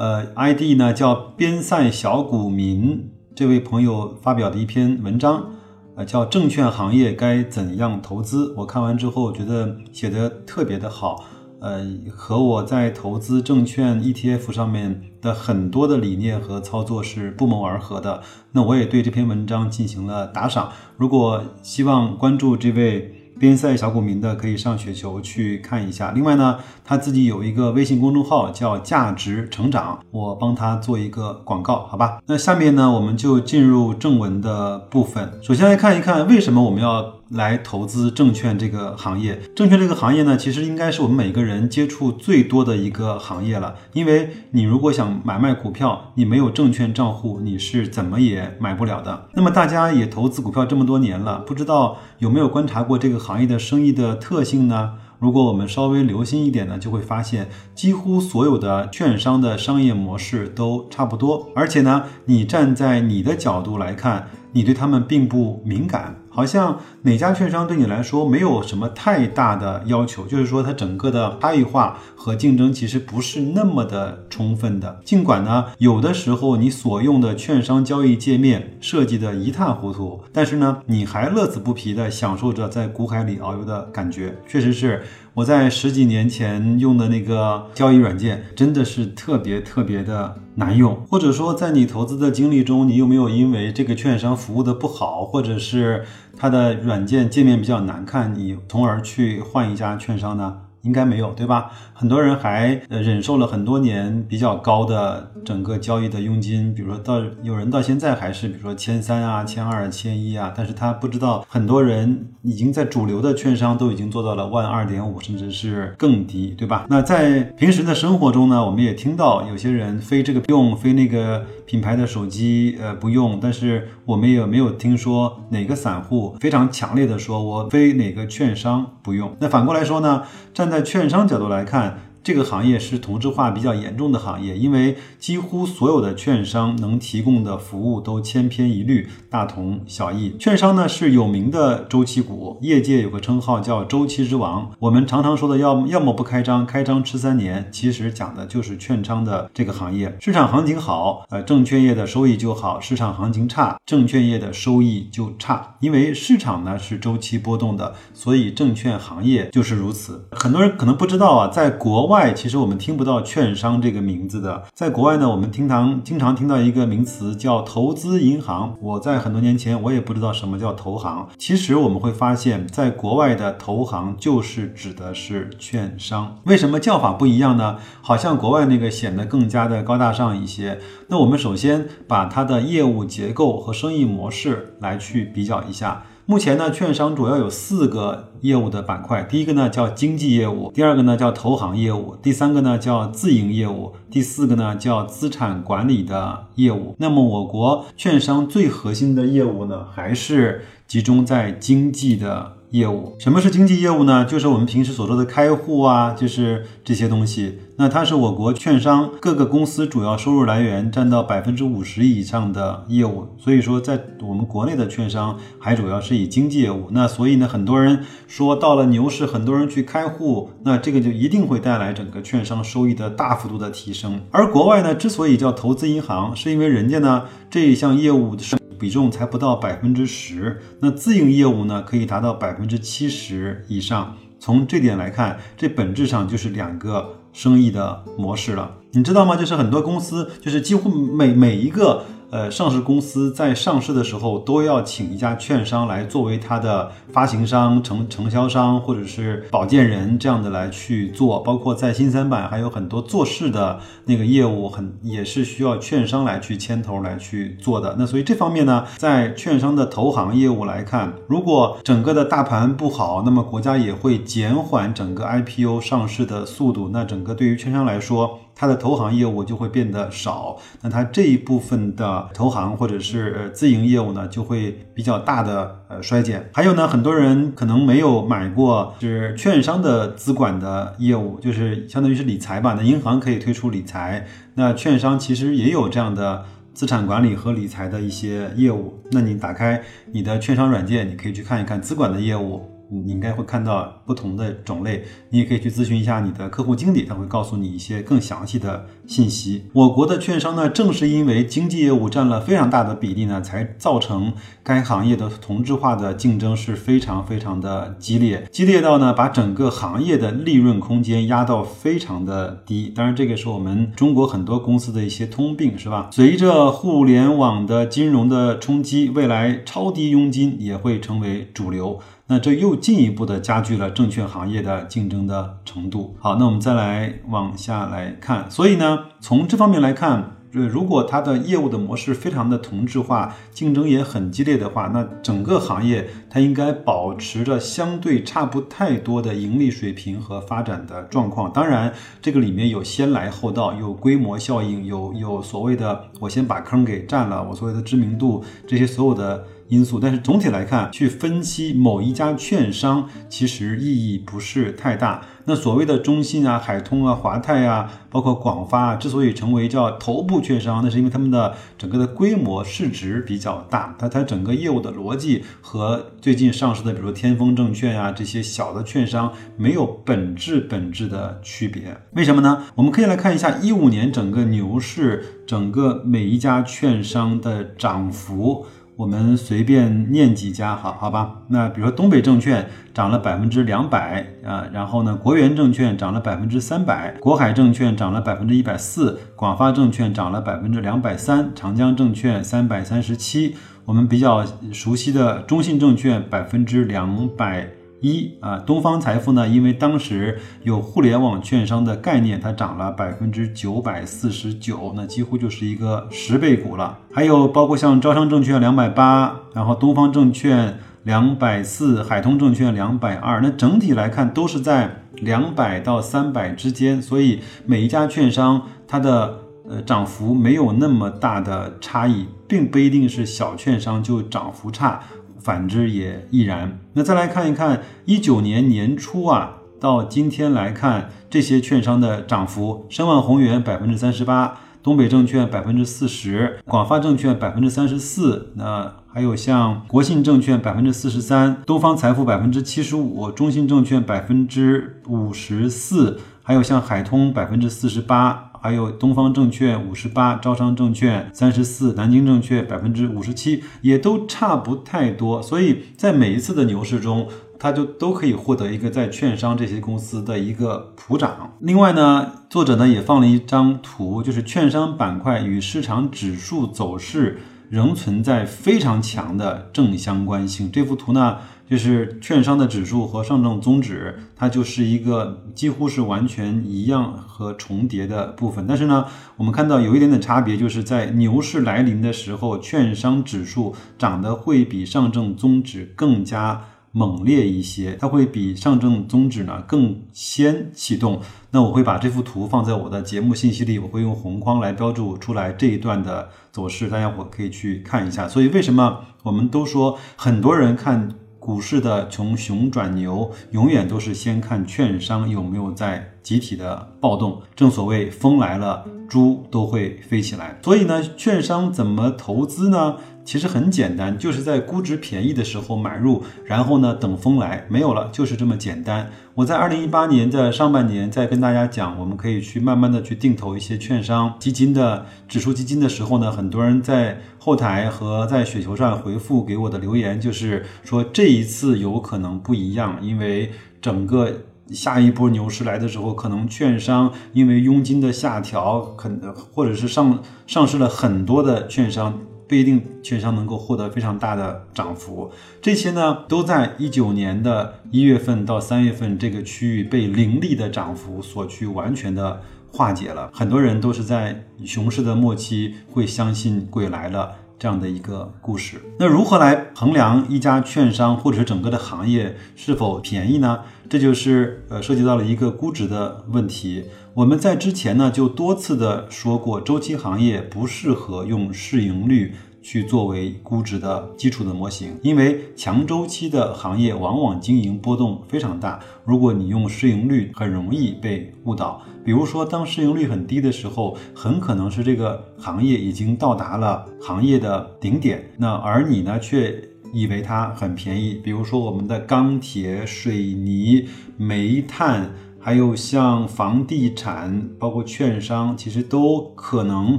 呃，ID 呢叫边塞小股民。这位朋友发表的一篇文章，呃，叫《证券行业该怎样投资》。我看完之后觉得写的特别的好，呃，和我在投资证券 ETF 上面的很多的理念和操作是不谋而合的。那我也对这篇文章进行了打赏。如果希望关注这位。边塞小股民的可以上雪球去看一下。另外呢，他自己有一个微信公众号叫“价值成长”，我帮他做一个广告，好吧？那下面呢，我们就进入正文的部分。首先来看一看为什么我们要。来投资证券这个行业，证券这个行业呢，其实应该是我们每个人接触最多的一个行业了。因为你如果想买卖股票，你没有证券账户，你是怎么也买不了的。那么大家也投资股票这么多年了，不知道有没有观察过这个行业的生意的特性呢？如果我们稍微留心一点呢，就会发现几乎所有的券商的商业模式都差不多。而且呢，你站在你的角度来看，你对他们并不敏感。好像哪家券商对你来说没有什么太大的要求，就是说它整个的差异化和竞争其实不是那么的充分的。尽管呢，有的时候你所用的券商交易界面设计的一塌糊涂，但是呢，你还乐此不疲的享受着在股海里遨游的感觉。确实是我在十几年前用的那个交易软件，真的是特别特别的难用。或者说，在你投资的经历中，你有没有因为这个券商服务的不好，或者是？它的软件界面比较难看，你从而去换一家券商呢？应该没有，对吧？很多人还呃忍受了很多年比较高的整个交易的佣金，比如说到有人到现在还是比如说千三啊、千二、千一啊，但是他不知道很多人已经在主流的券商都已经做到了万二点五，甚至是更低，对吧？那在平时的生活中呢，我们也听到有些人非这个用，非那个品牌的手机呃不用，但是我们也没有听说哪个散户非常强烈的说我非哪个券商不用。那反过来说呢，站在券商角度来看。这个行业是同质化比较严重的行业，因为几乎所有的券商能提供的服务都千篇一律、大同小异。券商呢是有名的周期股，业界有个称号叫“周期之王”。我们常常说的要要么不开张，开张吃三年，其实讲的就是券商的这个行业。市场行情好，呃，证券业的收益就好；市场行情差，证券业的收益就差。因为市场呢是周期波动的，所以证券行业就是如此。很多人可能不知道啊，在国外其实我们听不到券商这个名字的，在国外呢，我们经常经常听到一个名词叫投资银行。我在很多年前我也不知道什么叫投行。其实我们会发现，在国外的投行就是指的是券商。为什么叫法不一样呢？好像国外那个显得更加的高大上一些。那我们首先把它的业务结构和生意模式来去比较一下。目前呢，券商主要有四个业务的板块。第一个呢叫经纪业务，第二个呢叫投行业务，第三个呢叫自营业务，第四个呢叫资产管理的业务。那么我国券商最核心的业务呢，还是集中在经纪的。业务什么是经纪业务呢？就是我们平时所说的开户啊，就是这些东西。那它是我国券商各个公司主要收入来源，占到百分之五十以上的业务。所以说，在我们国内的券商还主要是以经纪业务。那所以呢，很多人说到了牛市，很多人去开户，那这个就一定会带来整个券商收益的大幅度的提升。而国外呢，之所以叫投资银行，是因为人家呢这一项业务是。比重才不到百分之十，那自营业务呢可以达到百分之七十以上。从这点来看，这本质上就是两个生意的模式了。你知道吗？就是很多公司，就是几乎每每一个。呃，上市公司在上市的时候都要请一家券商来作为它的发行商、承承销商或者是保荐人这样的来去做，包括在新三板还有很多做事的那个业务，很也是需要券商来去牵头来去做的。那所以这方面呢，在券商的投行业务来看，如果整个的大盘不好，那么国家也会减缓整个 IPO 上市的速度。那整个对于券商来说，它的投行业务就会变得少，那它这一部分的投行或者是自营业务呢，就会比较大的呃衰减。还有呢，很多人可能没有买过是券商的资管的业务，就是相当于是理财吧。那银行可以推出理财，那券商其实也有这样的资产管理和理财的一些业务。那你打开你的券商软件，你可以去看一看资管的业务。你应该会看到不同的种类，你也可以去咨询一下你的客户经理，他会告诉你一些更详细的信息。我国的券商呢，正是因为经纪业务占了非常大的比例呢，才造成该行业的同质化的竞争是非常非常的激烈，激烈到呢把整个行业的利润空间压到非常的低。当然，这个是我们中国很多公司的一些通病，是吧？随着互联网的金融的冲击，未来超低佣金也会成为主流。那这又进一步的加剧了证券行业的竞争的程度。好，那我们再来往下来看。所以呢，从这方面来看，呃，如果它的业务的模式非常的同质化，竞争也很激烈的话，那整个行业它应该保持着相对差不太多的盈利水平和发展的状况。当然，这个里面有先来后到，有规模效应，有有所谓的我先把坑给占了，我所谓的知名度，这些所有的。因素，但是总体来看，去分析某一家券商其实意义不是太大。那所谓的中信啊、海通啊、华泰啊，包括广发啊，之所以成为叫头部券商，那是因为他们的整个的规模市值比较大，它它整个业务的逻辑和最近上市的，比如说天风证券啊这些小的券商没有本质本质的区别。为什么呢？我们可以来看一下一五年整个牛市，整个每一家券商的涨幅。我们随便念几家，好好吧？那比如说东北证券涨了百分之两百啊，然后呢，国元证券涨了百分之三百，国海证券涨了百分之一百四，广发证券涨了百分之两百三，长江证券三百三十七，我们比较熟悉的中信证券百分之两百。一啊，东方财富呢，因为当时有互联网券商的概念，它涨了百分之九百四十九，那几乎就是一个十倍股了。还有包括像招商证券两百八，然后东方证券两百四，海通证券两百二，那整体来看都是在两百到三百之间，所以每一家券商它的呃涨幅没有那么大的差异，并不一定是小券商就涨幅差。反之也亦然。那再来看一看一九年年初啊，到今天来看这些券商的涨幅：申万宏源百分之三十八，东北证券百分之四十，广发证券百分之三十四。那还有像国信证券百分之四十三，东方财富百分之七十五，中信证券百分之五十四，还有像海通百分之四十八。还有东方证券五十八，招商证券三十四，南京证券百分之五十七，也都差不太多。所以在每一次的牛市中，它就都可以获得一个在券商这些公司的一个普涨。另外呢，作者呢也放了一张图，就是券商板块与市场指数走势仍存在非常强的正相关性。这幅图呢。就是券商的指数和上证综指，它就是一个几乎是完全一样和重叠的部分。但是呢，我们看到有一点点差别，就是在牛市来临的时候，券商指数涨得会比上证综指更加猛烈一些，它会比上证综指呢更先启动。那我会把这幅图放在我的节目信息里，我会用红框来标注出来这一段的走势，大家伙可以去看一下。所以为什么我们都说很多人看？股市的从熊转牛，永远都是先看券商有没有在集体的暴动。正所谓风来了，猪都会飞起来。所以呢，券商怎么投资呢？其实很简单，就是在估值便宜的时候买入，然后呢等风来，没有了，就是这么简单。我在二零一八年的上半年在跟大家讲，我们可以去慢慢的去定投一些券商基金的指数基金的时候呢，很多人在后台和在雪球上回复给我的留言，就是说这一次有可能不一样，因为整个下一波牛市来的时候，可能券商因为佣金的下调，可能或者是上上市了很多的券商。不一定券商能够获得非常大的涨幅，这些呢都在一九年的一月份到三月份这个区域被凌厉的涨幅所去完全的化解了。很多人都是在熊市的末期会相信鬼来了。这样的一个故事。那如何来衡量一家券商或者是整个的行业是否便宜呢？这就是呃涉及到了一个估值的问题。我们在之前呢就多次的说过，周期行业不适合用市盈率。去作为估值的基础的模型，因为强周期的行业往往经营波动非常大。如果你用市盈率，很容易被误导。比如说，当市盈率很低的时候，很可能是这个行业已经到达了行业的顶点，那而你呢，却以为它很便宜。比如说，我们的钢铁、水泥、煤炭。还有像房地产，包括券商，其实都可能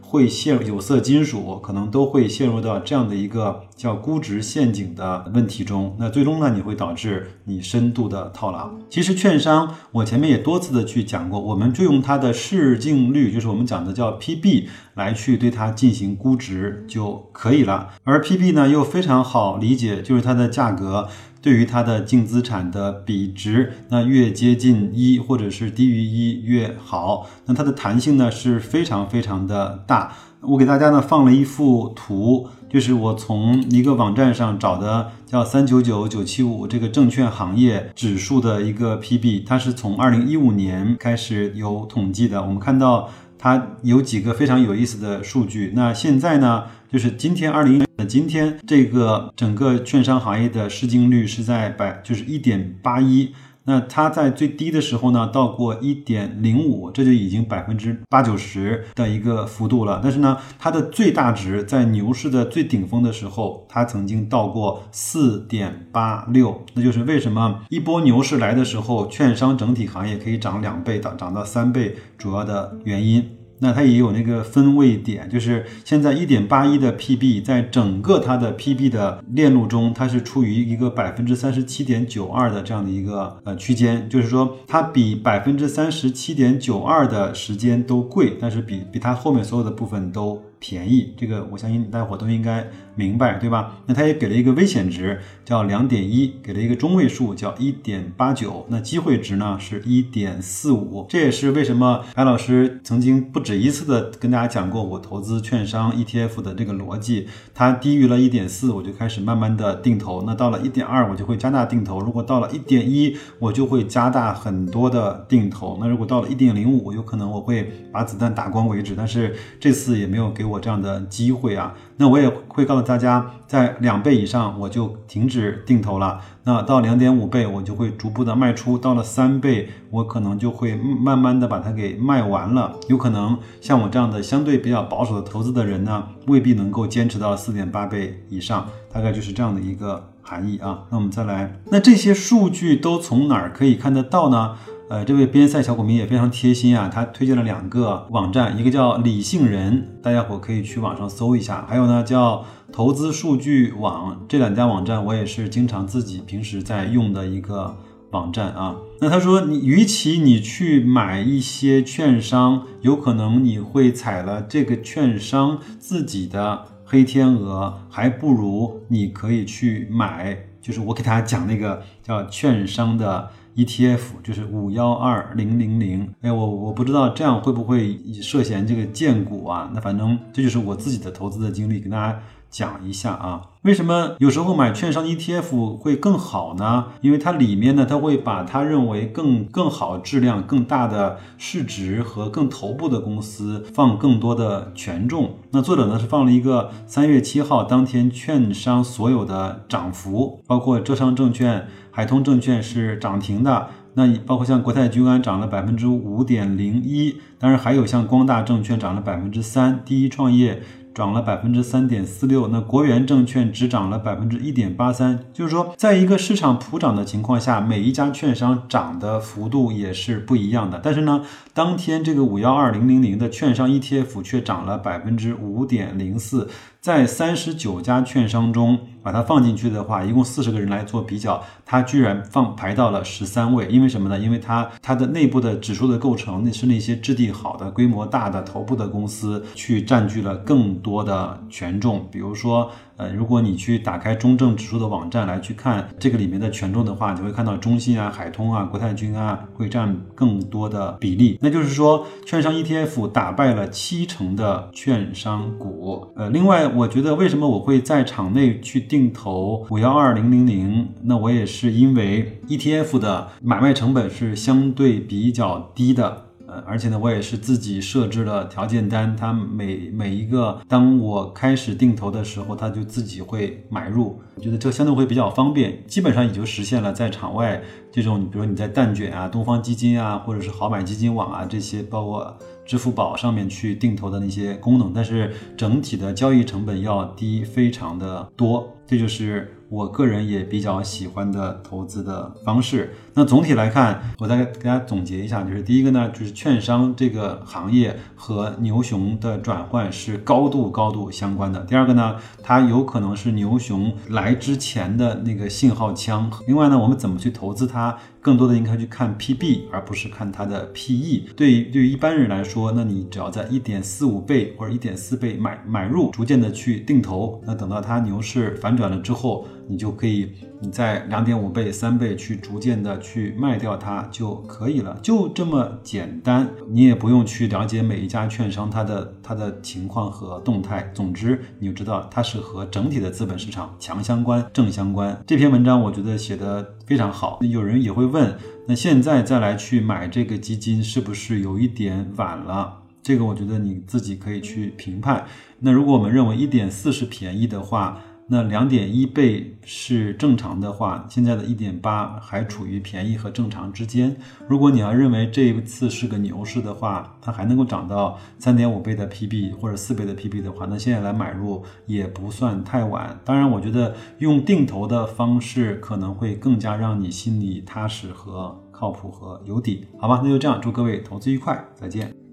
会陷入有色金属，可能都会陷入到这样的一个叫估值陷阱的问题中。那最终呢，你会导致你深度的套牢。其实券商，我前面也多次的去讲过，我们就用它的市净率，就是我们讲的叫 PB，来去对它进行估值就可以了。而 PB 呢，又非常好理解，就是它的价格。对于它的净资产的比值，那越接近一或者是低于一越好。那它的弹性呢是非常非常的大。我给大家呢放了一幅图，就是我从一个网站上找的，叫三九九九七五这个证券行业指数的一个 PB，它是从二零一五年开始有统计的。我们看到它有几个非常有意思的数据。那现在呢？就是今天二零的今天，这个整个券商行业的市净率是在百，就是一点八一。那它在最低的时候呢，到过一点零五，这就已经百分之八九十的一个幅度了。但是呢，它的最大值在牛市的最顶峰的时候，它曾经到过四点八六。那就是为什么一波牛市来的时候，券商整体行业可以涨两倍到涨到三倍，主要的原因。那它也有那个分位点，就是现在一点八一的 PB，在整个它的 PB 的链路中，它是处于一个百分之三十七点九二的这样的一个呃区间，就是说它比百分之三十七点九二的时间都贵，但是比比它后面所有的部分都。便宜，这个我相信大家伙都应该明白，对吧？那它也给了一个危险值，叫两点一，给了一个中位数，叫一点八九。那机会值呢是一点四五。这也是为什么白老师曾经不止一次的跟大家讲过，我投资券商 ETF 的这个逻辑。它低于了一点四，我就开始慢慢的定投。那到了一点二，我就会加大定投。如果到了一点一，我就会加大很多的定投。那如果到了一点零五，有可能我会把子弹打光为止。但是这次也没有给我这样的机会啊，那我也会告诉大家，在两倍以上我就停止定投了。那到两点五倍，我就会逐步的卖出；到了三倍，我可能就会慢慢的把它给卖完了。有可能像我这样的相对比较保守的投资的人呢，未必能够坚持到四点八倍以上，大概就是这样的一个含义啊。那我们再来，那这些数据都从哪儿可以看得到呢？呃，这位边塞小股民也非常贴心啊，他推荐了两个网站，一个叫理性人，大家伙可以去网上搜一下；还有呢叫投资数据网，这两家网站我也是经常自己平时在用的一个网站啊。那他说，你与其你去买一些券商，有可能你会踩了这个券商自己的黑天鹅，还不如你可以去买，就是我给大家讲那个叫券商的。ETF 就是五幺二零零零，哎，我我不知道这样会不会涉嫌这个荐股啊？那反正这就是我自己的投资的经历，跟大家讲一下啊。为什么有时候买券商 ETF 会更好呢？因为它里面呢，它会把它认为更更好质量、更大的市值和更头部的公司放更多的权重。那作者呢是放了一个三月七号当天券商所有的涨幅，包括浙商证券。海通证券是涨停的，那包括像国泰君安涨了百分之五点零一，当然还有像光大证券涨了百分之三，第一创业。涨了百分之三点四六，那国元证券只涨了百分之一点八三，就是说，在一个市场普涨的情况下，每一家券商涨的幅度也是不一样的。但是呢，当天这个五幺二零零零的券商 ETF 却涨了百分之五点零四，在三十九家券商中把它放进去的话，一共四十个人来做比较，它居然放排到了十三位。因为什么呢？因为它它的内部的指数的构成，那是那些质地好的、规模大的头部的公司去占据了更多。的权重，比如说，呃，如果你去打开中证指数的网站来去看这个里面的权重的话，你会看到中信啊、海通啊、国泰君啊会占更多的比例。那就是说，券商 ETF 打败了七成的券商股。呃，另外，我觉得为什么我会在场内去定投五幺二零零零？那我也是因为 ETF 的买卖成本是相对比较低的。呃，而且呢，我也是自己设置了条件单，它每每一个，当我开始定投的时候，它就自己会买入，我觉得这相对会比较方便，基本上也就实现了在场外这种，比如你在蛋卷啊、东方基金啊，或者是好买基金网啊这些，包括支付宝上面去定投的那些功能，但是整体的交易成本要低非常的多，这就是我个人也比较喜欢的投资的方式。那总体来看，我再给大家总结一下，就是第一个呢，就是券商这个行业和牛熊的转换是高度高度相关的。第二个呢，它有可能是牛熊来之前的那个信号枪。另外呢，我们怎么去投资它，更多的应该去看 PB，而不是看它的 PE。对于对于一般人来说，那你只要在一点四五倍或者一点四倍买买入，逐渐的去定投，那等到它牛市反转了之后，你就可以你在两点五倍、三倍去逐渐的去卖掉它就可以了，就这么简单。你也不用去了解每一家券商它的它的情况和动态，总之你就知道它是和整体的资本市场强相关、正相关。这篇文章我觉得写的非常好。有人也会问，那现在再来去买这个基金是不是有一点晚了？这个我觉得你自己可以去评判。那如果我们认为一点四是便宜的话，那两点一倍是正常的话，现在的一点八还处于便宜和正常之间。如果你要认为这一次是个牛市的话，它还能够涨到三点五倍的 PB 或者四倍的 PB 的话，那现在来买入也不算太晚。当然，我觉得用定投的方式可能会更加让你心里踏实和靠谱和有底，好吧？那就这样，祝各位投资愉快，再见。